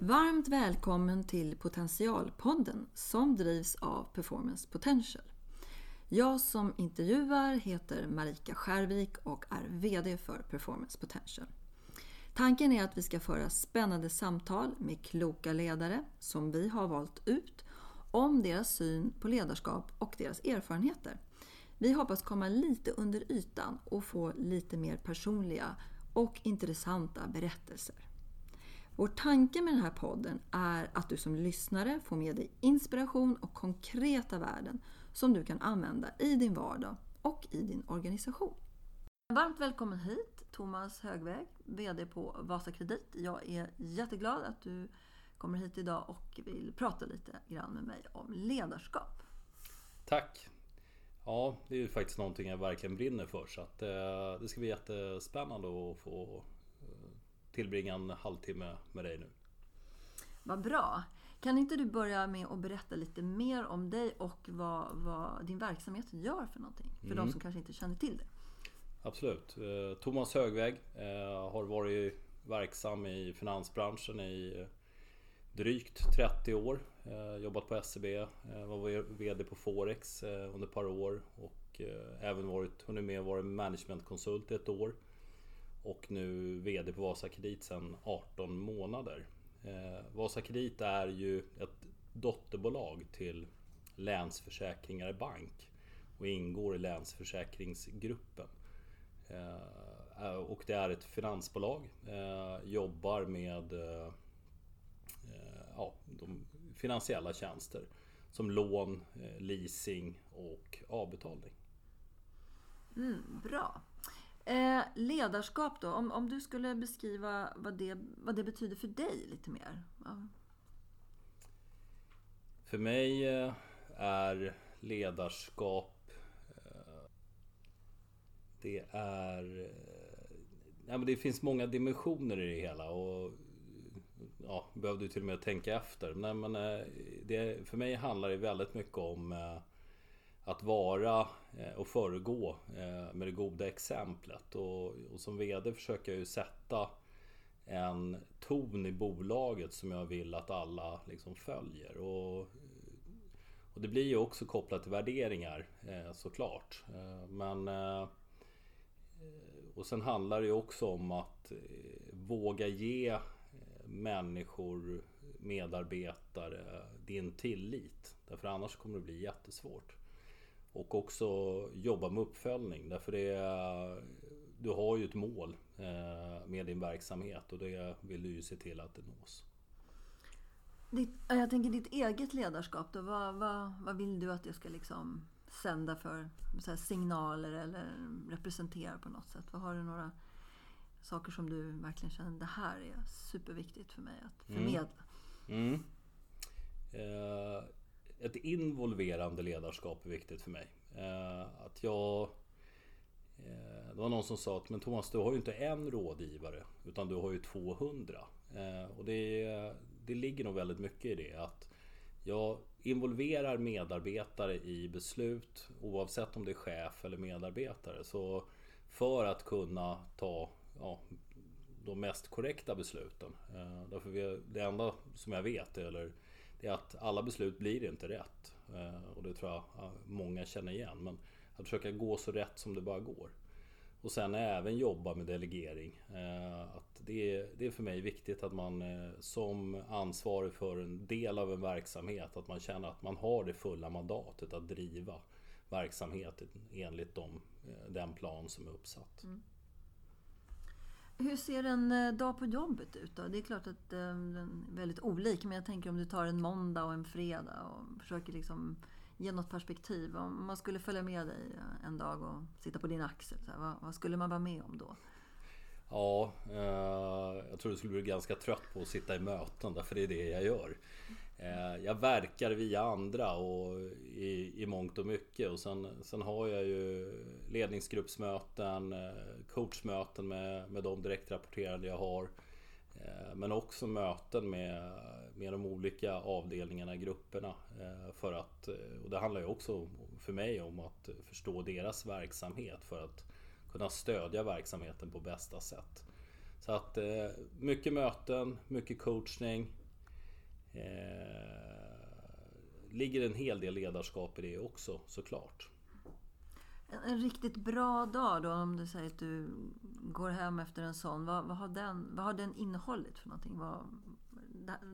Varmt välkommen till Potentialpodden som drivs av Performance Potential. Jag som intervjuar heter Marika Skärvik och är VD för Performance Potential. Tanken är att vi ska föra spännande samtal med kloka ledare som vi har valt ut om deras syn på ledarskap och deras erfarenheter. Vi hoppas komma lite under ytan och få lite mer personliga och intressanta berättelser. Vår tanke med den här podden är att du som lyssnare får med dig inspiration och konkreta värden som du kan använda i din vardag och i din organisation. Varmt välkommen hit Thomas Högväg, VD på Vasakredit. Jag är jätteglad att du kommer hit idag och vill prata lite grann med mig om ledarskap. Tack! Ja, det är ju faktiskt någonting jag verkligen brinner för så att eh, det ska bli jättespännande att få tillbringa en halvtimme med dig nu. Vad bra! Kan inte du börja med att berätta lite mer om dig och vad, vad din verksamhet gör för någonting? För mm. de som kanske inte känner till det. Absolut. Eh, Thomas Högväg har varit verksam i finansbranschen i drygt 30 år. Jobbat på SEB, var VD på Forex under ett par år och även varit, hunnit med varit managementkonsult i ett år och nu VD på Vasakredit sedan 18 månader. Eh, Vasakredit är ju ett dotterbolag till Länsförsäkringar Bank och ingår i Länsförsäkringsgruppen. Eh, eh och det är ett finansbolag, eh, jobbar med eh, eh, ja, de finansiella tjänster som lån, eh, leasing och avbetalning. Mm, bra. Eh, ledarskap då, om, om du skulle beskriva vad det, vad det betyder för dig lite mer? Ja. För mig eh, är ledarskap eh, Det är eh, ja, men Det finns många dimensioner i det hela och ja, behövde till och med tänka efter. Nej, men det, för mig handlar det väldigt mycket om att vara eh, och föregå eh, med det goda exemplet. Och, och som VD försöker jag ju sätta en ton i bolaget som jag vill att alla liksom följer. Och, och det blir ju också kopplat till värderingar eh, såklart. Men och sen handlar det ju också om att våga ge människor, medarbetare din tillit. Därför annars kommer det bli jättesvårt. Och också jobba med uppföljning därför det är, du har ju ett mål eh, med din verksamhet och det vill du ju se till att det nås. Ditt, jag tänker ditt eget ledarskap då, vad, vad, vad vill du att det ska liksom sända för signaler eller representera på något sätt? Vad har du några saker som du verkligen känner det här är superviktigt för mig att mm. förmedla? Mm. Mm. Eh, ett involverande ledarskap är viktigt för mig. Eh, att jag... Eh, det var någon som sa att men Thomas, du har ju inte en rådgivare utan du har ju 200. Eh, och det, det ligger nog väldigt mycket i det. att jag involverar medarbetare i beslut oavsett om det är chef eller medarbetare. Så för att kunna ta ja, de mest korrekta besluten. Eh, därför vi, det enda som jag vet, eller det är att alla beslut blir inte rätt. Eh, och det tror jag många känner igen. Men att försöka gå så rätt som det bara går. Och sen även jobba med delegering. Eh, att det, är, det är för mig viktigt att man eh, som ansvarig för en del av en verksamhet att man känner att man har det fulla mandatet att driva verksamheten enligt de, den plan som är uppsatt. Mm. Hur ser en eh, dag på jobbet ut då? Det är klart att eh, den är väldigt olik, men jag tänker om du tar en måndag och en fredag och försöker liksom ge något perspektiv. Om man skulle följa med dig eh, en dag och sitta på din axel, så här, vad, vad, skulle man vara med om då? Ja, eh, jag tror du skulle bli ganska trött på att sitta i möten, därför det är det jag gör. Eh, jag verkar via andra och i, i mångt och mycket och sen, sen har jag ju ledningsgruppsmöten, eh, coachmöten med, med de direktrapporterande jag har. Eh, men också möten med, med de olika avdelningarna, grupperna. För att, och det handlar ju också för mig om att förstå deras verksamhet för att kunna stödja verksamheten på bästa sätt. Så att mycket möten, mycket coachning ligger en hel del ledarskap i det också såklart. En, en, riktigt bra dag då, om du säger att du går hem efter en sån. Vad, vad, har, den, vad har den innehållit för någonting? Vad,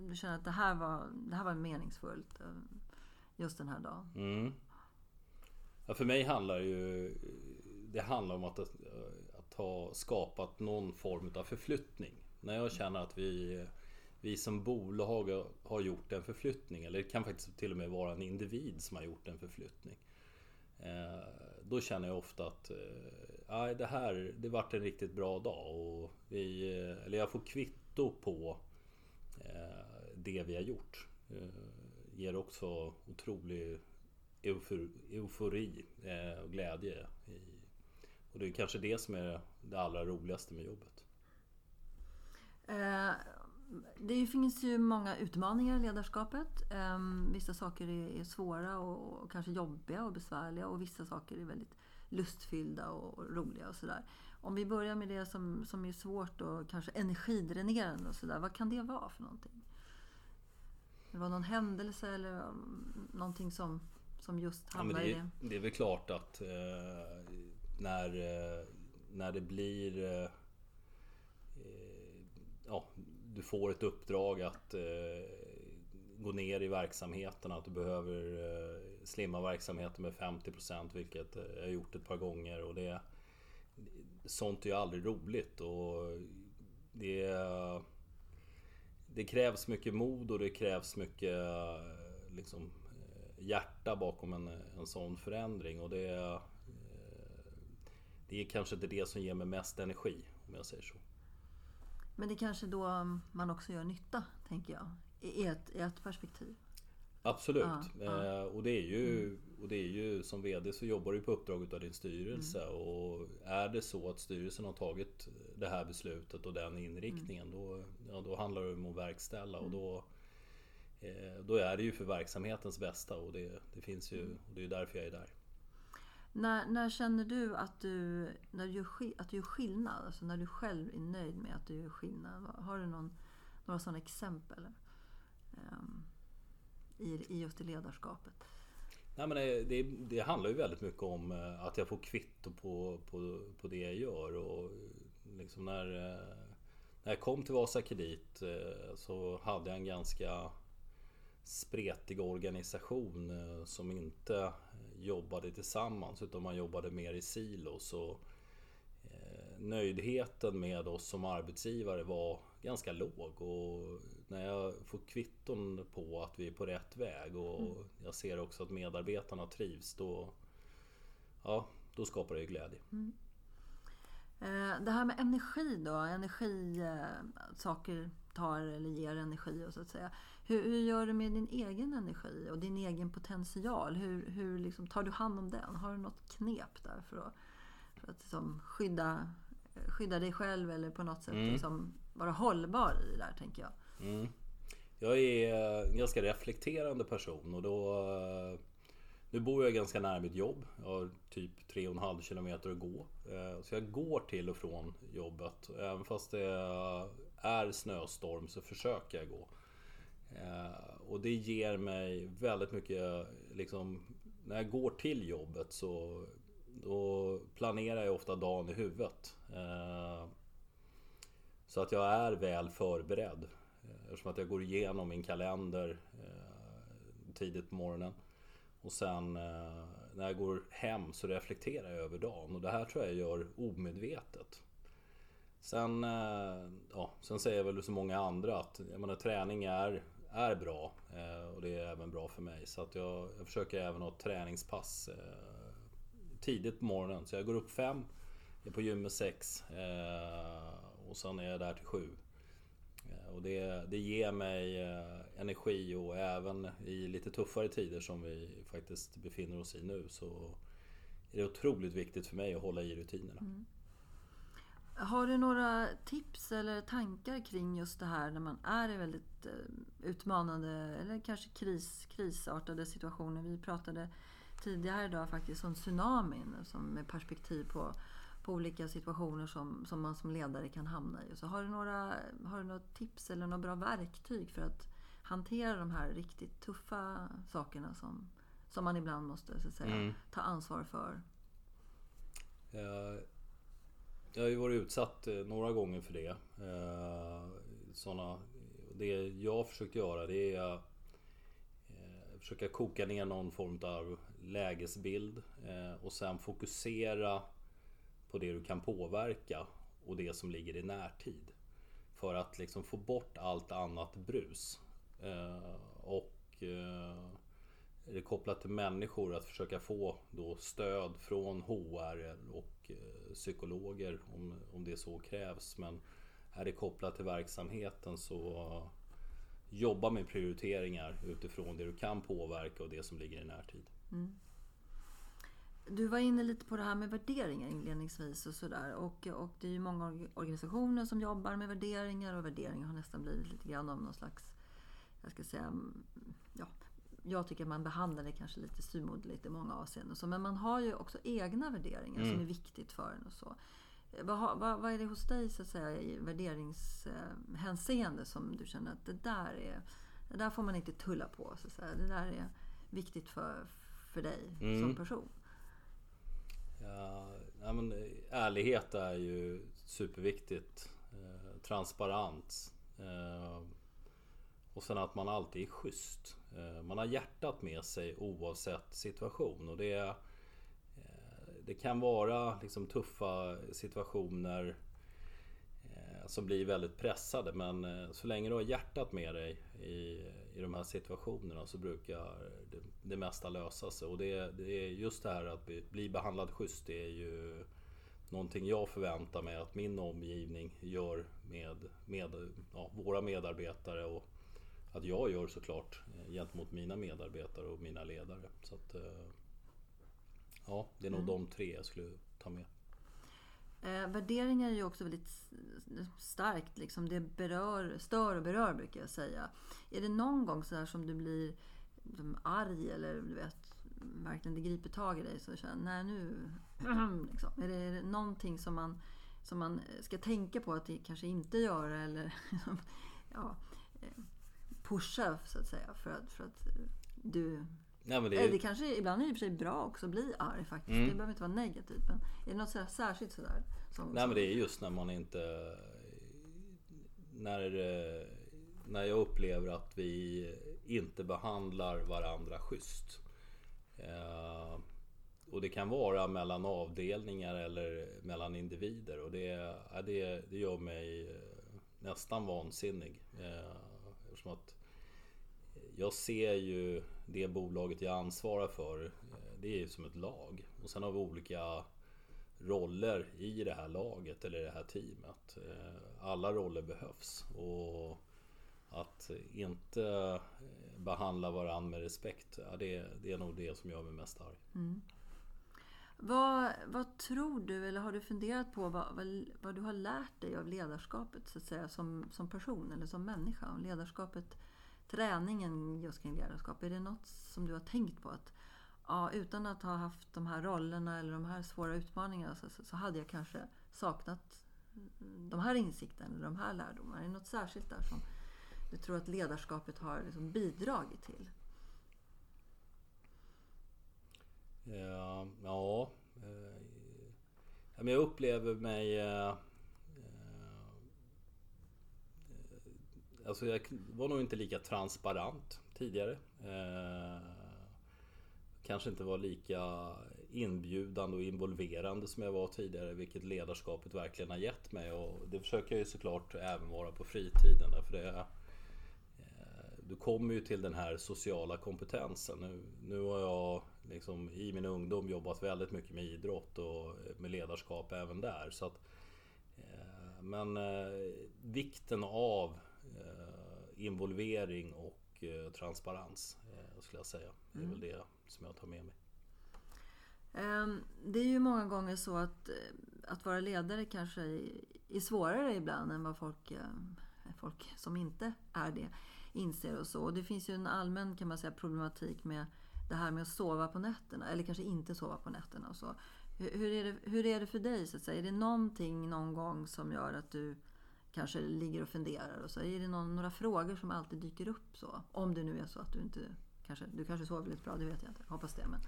du känner att det här var, det här var meningsfullt eh, just den här dagen? Mm. Ja, för mig handlar ju det handlar om att, att ha skapat någon form av förflyttning. När jag känner att vi, vi som bolag har gjort en förflyttning, eller det kan faktiskt till och med vara en individ som har gjort en förflyttning. Eh, då känner jag ofta att eh, det här det vart en riktigt bra dag. Och vi, eh, eller jag får kvitto på eh, det vi har gjort. Eh, ger också otrolig eufori eh, och glädje. Och det är kanske det som är det allra roligaste med jobbet. Eh, det finns ju många utmaningar i ledarskapet. Eh, vissa saker är svåra och kanske jobbiga och besvärliga och vissa saker är väldigt lustfyllda och roliga och sådär. Om vi börjar med det som, som är svårt och kanske energidränerande och sådär. Vad kan det vara för någonting? Det var någon händelse eller någonting som som just hamnar ja, det, i det? Det är väl klart att eh, när, eh, när det blir eh, ja, du får ett uppdrag att eh, gå ner i verksamheten, att du behöver eh, slimma verksamheten med 50% vilket eh, jag har gjort ett par gånger. Och det Sånt är ju aldrig roligt. Och det Det krävs mycket mod och det krävs mycket eh, liksom eh, hjärta bakom en, en sån förändring. Och det det är kanske inte det som ger mig mest energi om jag säger så. Men det kanske då man också gör nytta, tänker jag, i ett, i ett perspektiv. Absolut. Ja, ja. och, det är ju, mm. och det är ju som VD så jobbar du på uppdrag av din styrelse. Mm. Och är det så att styrelsen har tagit det här beslutet och den inriktningen mm. då, ja, då handlar det om att verkställa. Och mm. då, Eh, då är det ju för verksamhetens bästa och det, det finns ju, och det är därför jag är där. När, när känner du att du, när du gör, att du gör skillnad? Alltså när du själv är nöjd med att du gör skillnad? Har du någon, några sådana exempel? Um, i, I just det ledarskapet? Nej, men det, det, det, handlar ju väldigt mycket om eh, att jag får kvitto på, på, på det jag gör. Och eh, liksom när, eh, när jag kom till Vasa Kredit så hade jag en ganska spretig organisation eh, som inte jobbade tillsammans utan man jobbade mer i silos. Och eh, nöjdheten med oss som arbetsgivare var ganska låg. Och när jag får kvitton på att vi är på rätt väg och mm. jag ser också att medarbetarna trivs då, ja, då skapar det glädje. Mm. Eh, det här med energi då, energi, saker tar eller ger energi och så att säga. Hur, hur, gör du med din egen energi och din egen potential? Hur, hur liksom, tar du hand om den? Har du något knep där för att, för att liksom skydda, skydda dig själv eller på något sätt mm. liksom vara hållbar i det där, tänker jag. Mm. Jag är en ganska reflekterande person och då nu bor jag ganska nära mitt jobb. Jag har typ 3,5 kilometer att gå. Eh, så jag går till och från jobbet. Även fast det är är snöstorm så försöker jag gå. Eh, och det ger mig väldigt mycket, liksom, när jag går till jobbet så då planerar jag ofta dagen i huvudet. Eh, så att jag är väl förberedd. Eh, eftersom att jag går igenom min kalender eh, tidigt på morgonen. Och sen eh, när jag går hem så reflekterar jag över dagen och det här tror jag gör omedvetet. Sen, eh, ja, sen säger jag väl så många andra att jag menar, träning är är bra eh, och det är även bra för mig. Så att jag, jag försöker även ha ett träningspass eh, tidigt på morgonen. Så jag går upp fem, är på gymmet sex och sen är jag där till sju. Och det, det ger mig energi och även i lite tuffare tider som vi faktiskt befinner oss i nu så är det otroligt viktigt för mig att hålla i rutinerna. Mm. Har du några tips eller tankar kring just det här när man är i väldigt eh, utmanande eller kanske kris, krisartade situationer? Vi pratade tidigare idag faktiskt om tsunamin som med perspektiv på, på olika situationer som, som man som ledare kan hamna i. Så har, du några, har du några tips eller några bra verktyg för att hantera de här riktigt tuffa sakerna som, som man ibland måste så säga, mm. ta ansvar för? Jag jag har ju varit utsatt eh, några gånger för det. Eh, såna, det jag har försökt göra det är att försöka koka ner någon form av lägesbild och sen fokusera på det du kan påverka och det som ligger i närtid. För att liksom få bort allt annat brus. Och är det kopplat till människor att försöka få då stöd från HR och eh, psykologer om, om det så krävs. Men är det kopplat till verksamheten så jobba med prioriteringar utifrån det du kan påverka och det som ligger i närtid. Mm. Du var inne lite på det här med värderingar inledningsvis och sådär. Och, och det är ju många organisationer som jobbar med värderingar och värderingar har nästan blivit lite grann av någon slags, jag ska säga, mm, ja, jag tycker man behandlar det kanske lite styvmoderligt i många avseenden. Så, men man har ju också egna värderingar mm. som är viktigt för en. Och så. Vad, vad, vad, är det hos dig så att säga, i värderingshänseende som du känner att det där, är, det där får man inte tulla på? Så att säga. Det där är viktigt för, för dig mm. som person. Ja, ja, men ärlighet är ju superviktigt. Eh, transparens. Eh, och sen att man alltid är schysst. Eh, man har hjärtat med sig oavsett situation. Och det, eh, det kan vara liksom tuffa situationer eh, som blir väldigt pressade. Men så länge du har hjärtat med dig i, i de här situationerna så brukar det, det mesta lösa sig. Och det, det är just det här att bli, bli behandlad schysst. Det är ju någonting jag förväntar mig att min omgivning gör med, med ja, våra medarbetare. Och att jag gör såklart eh, gentemot mina medarbetare och mina ledare. Så att, eh, ja, det är nog mm. de tre jag skulle ta med. Eh, värderingar är ju också väldigt starkt. Liksom. Det berör, stör och berör brukar jag säga. Är det någon gång så som du blir liksom, arg eller du vet, verkligen det griper tag i dig så känner nej nu... liksom. Är det någonting som man, som man ska tänka på att kanske inte göra eller ja, pusha så att säga. För att, för att du... Ja, det, är... det kanske ibland är det i och för sig bra också att bli arg faktiskt. Mm. Det behöver inte vara negativt. Men är det något sådär, särskilt sådär? Som, Nej men det är just när man inte... När, när jag upplever att vi inte behandlar varandra schysst. Eh, och det kan vara mellan avdelningar eller mellan individer. Och det, det, det gör mig nästan vansinnig. Eh, eftersom att eh, jag ser ju det bolaget jag ansvarar för, eh, det är ju som ett lag. Och sen har vi olika roller i det här laget eller det här teamet. Eh, alla roller behövs. Och att inte behandla varandra med respekt, det, det är nog det som gör mig mest arg. Mm. Vad, vad tror du, eller har du funderat på vad, vad, vad, du har lärt dig av ledarskapet så att säga, som, som person eller som människa? Om ledarskapet träningen just kring ledarskap? Är det något som du har tänkt på? att ja, Utan att ha haft de här rollerna eller de här svåra utmaningarna så, så, så hade jag kanske saknat de här insikterna eller de här lärdomarna. Är det något särskilt där som du tror att ledarskapet har liksom bidragit till? Ehm, ja, eh, ja jag upplever mig eh, eh, Alltså jag var nog inte lika transparent tidigare. Kanske inte var lika inbjudande och involverande som jag var tidigare, vilket ledarskapet verkligen har gett mig. Och det försöker jag ju såklart även vara på fritiden. Därför det, du kommer ju till den här sociala kompetensen. Nu, nu har jag liksom i min ungdom jobbat väldigt mycket med idrott och med ledarskap även där. Så att, eh, men vikten av involvering och eh, transparens eh, skulle jag säga. Det är mm. väl det som jag tar med mig. Ehm, det är ju många gånger så att, eh, att vara ledare kanske är svårare ibland än vad folk, folk som inte är det inser och så. Och det finns ju en allmän kan man säga, problematik med det här med att sova på nätterna. Eller kanske inte sova på nätterna och så. Hur är det, hur är det för dig? Så att säga? Är det någonting någon gång som gör att du kanske ligger och funderar och så. Är det någon, några frågor som alltid dyker upp så? Om det nu är så att du inte kanske, du kanske sover väldigt bra, det vet jag inte. Hoppas det. Men...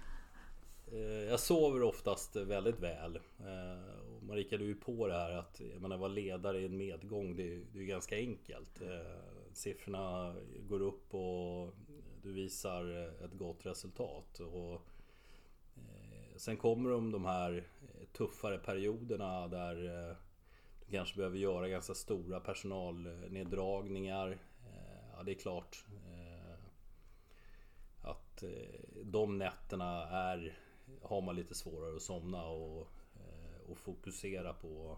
Eh, jag sover oftast väldigt väl. Eh, och Marika, du är på det här att jag menar, vara ledare i en medgång, det är, det är ganska enkelt. Eh, siffrorna går upp och du visar eh, ett gott resultat. Och eh, sen kommer de, de här eh, tuffare perioderna där du kanske behöver göra ganska stora personalneddragningar. Ja, det är klart att de nätterna är har man lite svårare att somna och, och fokusera på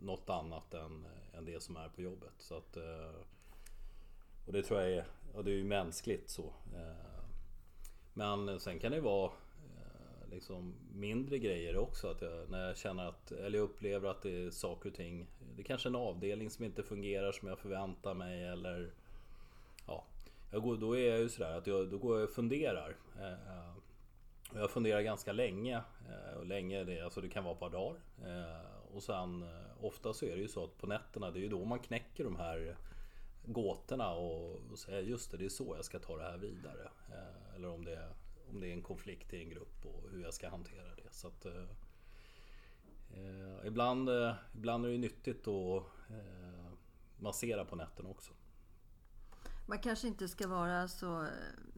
något annat än, än det som är på jobbet. Så att, och det tror jag är, och det är ju mänskligt så. Eh, men sen kan det vara eh, liksom mindre grejer också. Att jag, när jag känner att, eller jag upplever att det är saker och ting. Det är kanske är en avdelning som inte fungerar som jag förväntar mig eller Ja, jag går, då är jag ju sådär att jag, då går jag och funderar. Eh, jag funderar ganska länge. Och länge, det, alltså det kan vara ett par dagar. Och sen ofta så är det ju så att på nätterna, det är ju då man knäcker de här gåtorna och, säger just det, det är så jag ska ta det här vidare. Eller om det, är, om det är en konflikt i en grupp och hur jag ska hantera det. Så att, eh, ibland, ibland är det nyttigt att eh, massera på nätterna också. Man kanske inte ska vara så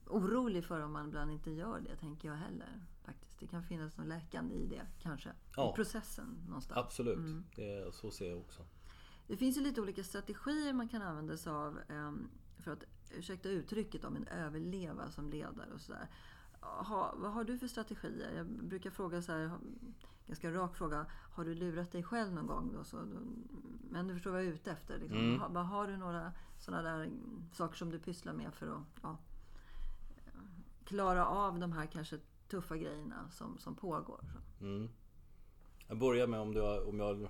orolig för om man ibland inte gör det, tänker jag heller. Faktiskt. Det kan finnas något läkande i det, kanske. Ja, I processen någonstans. Absolut, mm. det, så ser jag också. Det finns ju lite olika strategier man kan använda sig av um, för att, ursäkta uttrycket, om en överleva som ledare och sådär. Ha, vad har du för strategier? Jag brukar fråga så här, ganska rak fråga. Har du lurat dig själv någon gång? Då? Så, men du förstår vad jag är ute efter. Liksom. Mm. Har, har, du några sådana där saker som du pysslar med för att ja, klara av de här kanske tuffa grejerna som, som pågår. Mm. Jag börjar med om, du har, om, jag,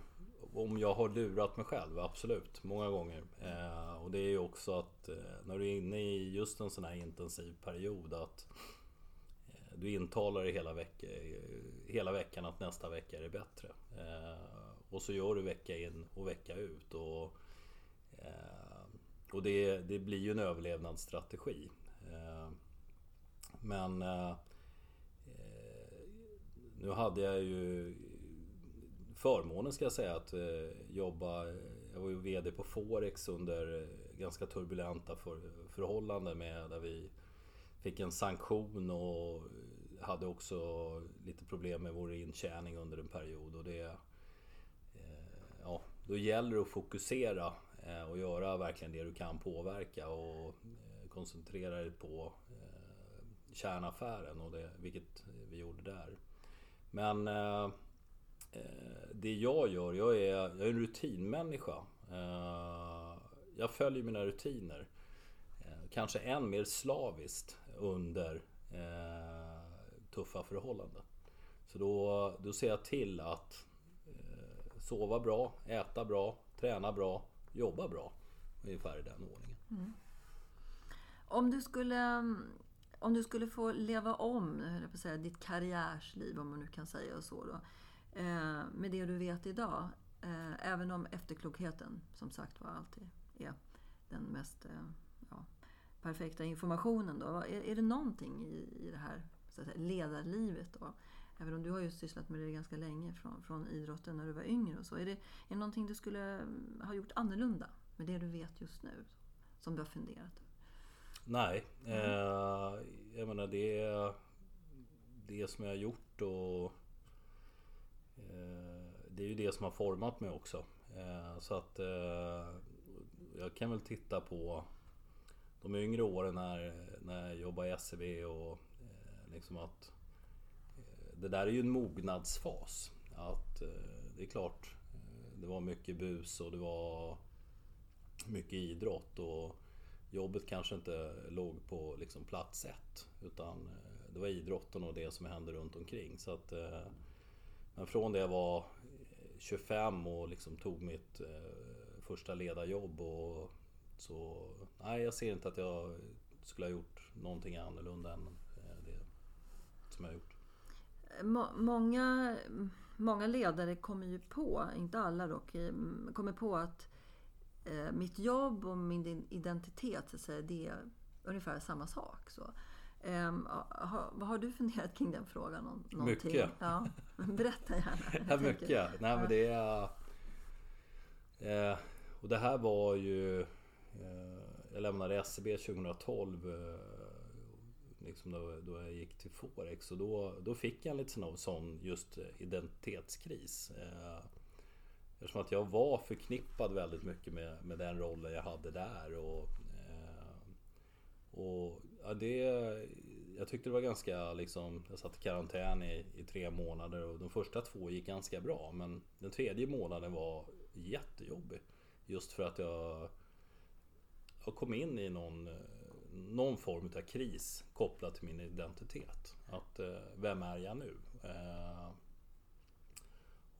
om jag har lurat mig själv, absolut. Många gånger. Eh, och det är ju också att eh, när du är inne i just en sån här intensiv period att eh, du intalar dig hela, veck eh, hela veckan att nästa vecka är det bättre. Eh, och så gör du vecka in och vecka ut. Och, eh, och det, det blir ju en överlevnadsstrategi. Eh, men eh, eh nu hade jag ju förmånen ska jag säga att eh, jobba. Jag var ju VD på Forex under eh, ganska turbulenta för, förhållanden med där vi fick en sanktion och hade också lite problem med vår intjäning under en period. Och det, eh, ja, då gäller det att fokusera och göra verkligen det du kan påverka och koncentrera dig på kärnaffären och det, vilket vi gjorde där. Men Eh, det jag gör, jag är, jag är en rutinmänniska. Eh, jag följer mina rutiner. Eh, kanske än mer slaviskt under tuffa förhållanden. Så då, då ser jag till att sova bra, äta bra, träna bra, jobba bra. Ungefär i den ordningen. Mm. Om du skulle om du skulle få leva om jag säga, ditt karriärsliv, om man nu kan säga så då, Eh, med det du vet idag, eh, även om efterklokheten som sagt var alltid är den mest eh, ja, perfekta informationen. Då. Är, är det någonting i, i det här så att säga, ledarlivet då? Även om du har ju sysslat med det ganska länge från, från idrotten när du var yngre och så. Är det, är det någonting du skulle ha gjort annorlunda med det du vet just nu? Som du har funderat Nej, mm. eh, jag menar det det som jag har gjort och Eh, det är ju det som har format mig också. Eh, så att eh, jag kan väl titta på de yngre åren när, när jag jobbade i SCB och liksom att det där är ju en mognadsfas. Att det är klart, det var mycket bus och det var mycket idrott och jobbet kanske inte låg på liksom plats ett. Utan det var idrotten och det som hände runt omkring. Så att, eh, men från det jag var 25 och liksom tog mitt eh, första ledarjobb och så... Nej, jag ser inte att jag skulle ha gjort någonting annorlunda än eh, det som jag har gjort. Många, många ledare kommer ju på, inte alla dock, eh, kommer på att mitt jobb och min identitet, så att säga, det är ungefär samma sak. Så. Um, ha, vad har du funderat kring den frågan? Någonting? Mycket. Ja, berätta gärna. ja, mycket. Nej, men det är... Eh, och det här var ju... Eh, jag lämnade SCB 2012. Eh, liksom då, då jag gick till Forex. Och då, då fick jag en liten sån just identitetskris. Eh, eftersom att jag var förknippad väldigt mycket med, med den rollen jag hade där. Och, eh, och ja, det, jag tyckte det var ganska liksom, jag satt i karantän i, i tre månader och de första två gick ganska bra. Men den tredje månaden var jättejobbig. Just för att jag, jag kom in i någon, någon form av kris kopplat till min identitet. Att eh, vem är jag nu? Eh,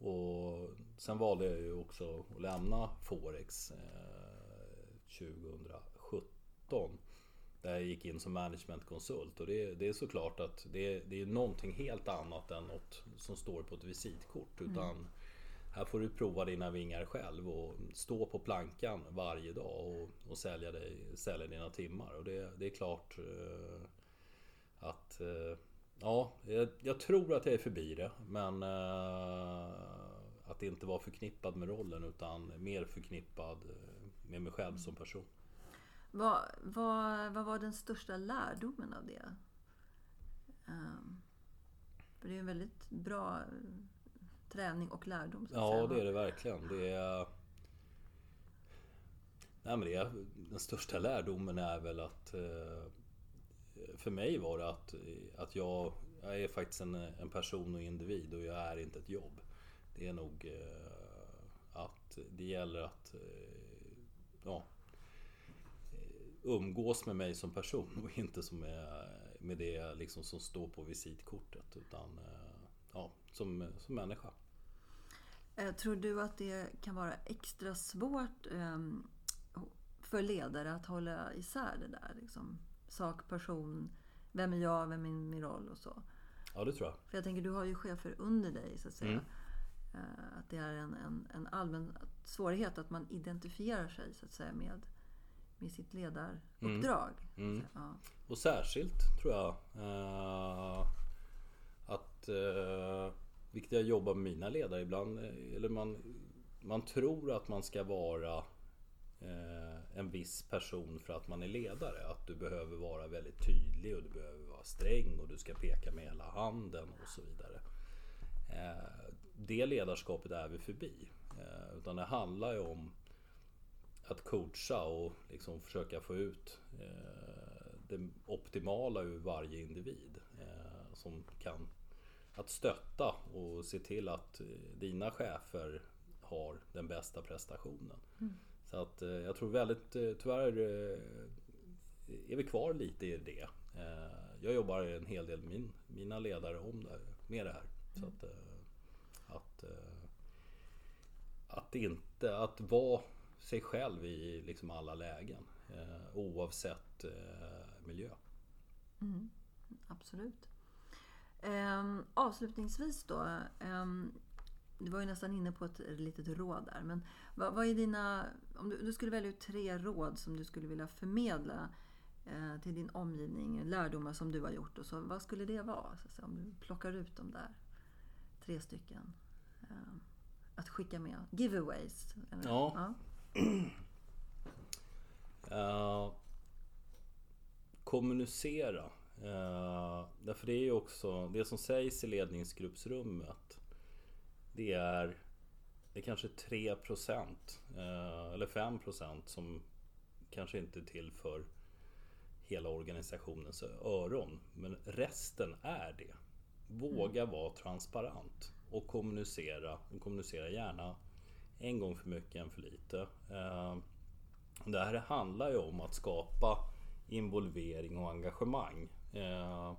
och sen valde jag ju också att lämna Forex eh, 2017. Där jag gick in som managementkonsult och det, det är såklart att det, det är någonting helt annat än något som står på ett visitkort. Mm. Utan här får du prova dina vingar själv och stå på plankan varje dag och, och sälja, dig, sälja dina timmar. Och det, det är klart eh, att eh, Ja, jag, jag, tror att jag är förbi det. Men eh, att inte vara förknippad med rollen utan mer förknippad eh, med mig själv som person. Vad, vad, vad var den största lärdomen av det? Um, för det är en väldigt bra träning och lärdom. ja, säga. det är det verkligen. Det är, nej, men det är, den största lärdomen är väl att eh, för mig var det att, att jag, jag är faktiskt en, en person och individ och jag är inte ett jobb. Det är nog eh, att det gäller att eh, ja, umgås med mig som person och inte som med, med det liksom som står på visitkortet. Utan ja, som, som människa. Tror du att det kan vara extra svårt ehm, för ledare att hålla isär det där? Liksom, sak, person, vem är jag, vem är min roll och så? Ja, det tror jag. För jag tänker, du har ju chefer under dig så att säga. Mm. Eh, att det är en, en, en allmän svårighet att man identifierar sig så att säga med, med sitt ledaruppdrag. Mm. Mm. Ja. Och särskilt tror jag eh, att eh, vilket jag jobbar med mina ledare ibland. Eh, eller man, man tror att man ska vara eh, en viss person för att man är ledare. Att du behöver vara väldigt tydlig och du behöver vara sträng och du ska peka med hela handen och så vidare. Eh, det ledarskapet är vi förbi. Eh, utan det handlar ju om att coacha och liksom försöka få ut eh, det optimala ur varje individ. Eh, som kan att stötta och se till att dina chefer har den bästa prestationen. Mm. Så att jag tror väldigt, tyvärr är vi kvar lite i det. Jag jobbar en hel del med min, mina ledare om det, med det här. Så mm. att, att, att inte, att vara sig själv i liksom alla lägen. Oavsett miljö. Mm, absolut. Um, avslutningsvis då. Um, du var ju nästan inne på ett litet råd där. Men vad, vad är dina... Om du, du, skulle välja ut tre råd som du skulle vilja förmedla eh, till din omgivning, lärdomar som du har gjort. Och så, vad skulle det vara? Så, om du plockar ut de där tre stycken. Eh, att skicka med. Giveaways. Eller? Ja. ja. Uh, kommunicera. Uh, därför det är ju också det som sägs i ledningsgruppsrummet. Det är det är kanske 3 procent uh, eller 5 procent som kanske inte är till för hela organisationens öron. Men resten är det. Våga mm. vara transparent och kommunicera. Och kommunicera gärna en gång för mycket än för lite. Eh, det här handlar ju om att skapa involvering och engagemang. Eh,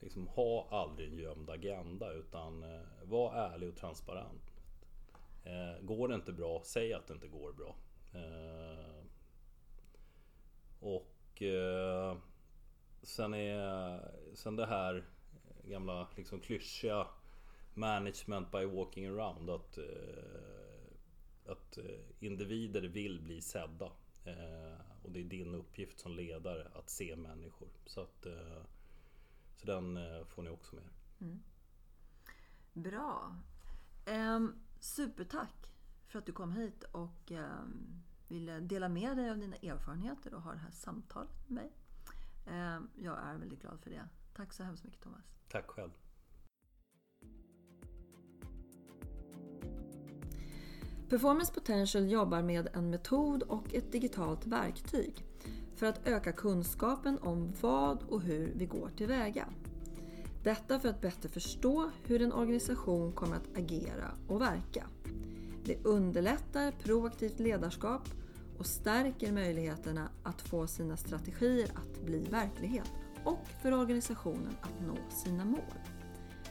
liksom, ha aldrig en gömd agenda utan eh, var ärlig och transparent. Går det inte bra, säg att det inte går bra. Och sen, är, sen det här gamla liksom klyschiga management by walking around. Att, eh, att eh, individer vill bli sedda. Eh, och det är din uppgift som ledare att se människor. Så, att, eh, så den får ni också med mm. Bra. Um, supertack för att du kom hit och um, ville dela med dig av dina erfarenheter och ha det här samtalet med mig. Um, jag är väldigt glad för det. Tack så hemskt mycket Thomas. Tack själv. Performance Potential jobbar med en metod och ett digitalt verktyg för att öka kunskapen om vad och hur vi går tillväga. Detta för att bättre förstå hur en organisation kommer att agera och verka. Det underlättar proaktivt ledarskap och stärker möjligheterna att få sina strategier att bli verklighet och för organisationen att nå sina mål.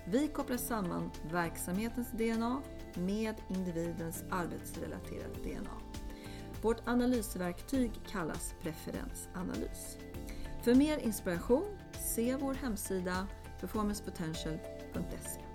Vi kopplar samman verksamhetens DNA med individens arbetsrelaterade DNA. Vårt analysverktyg kallas preferensanalys. För mer inspiration, se vår hemsida performancepotential.se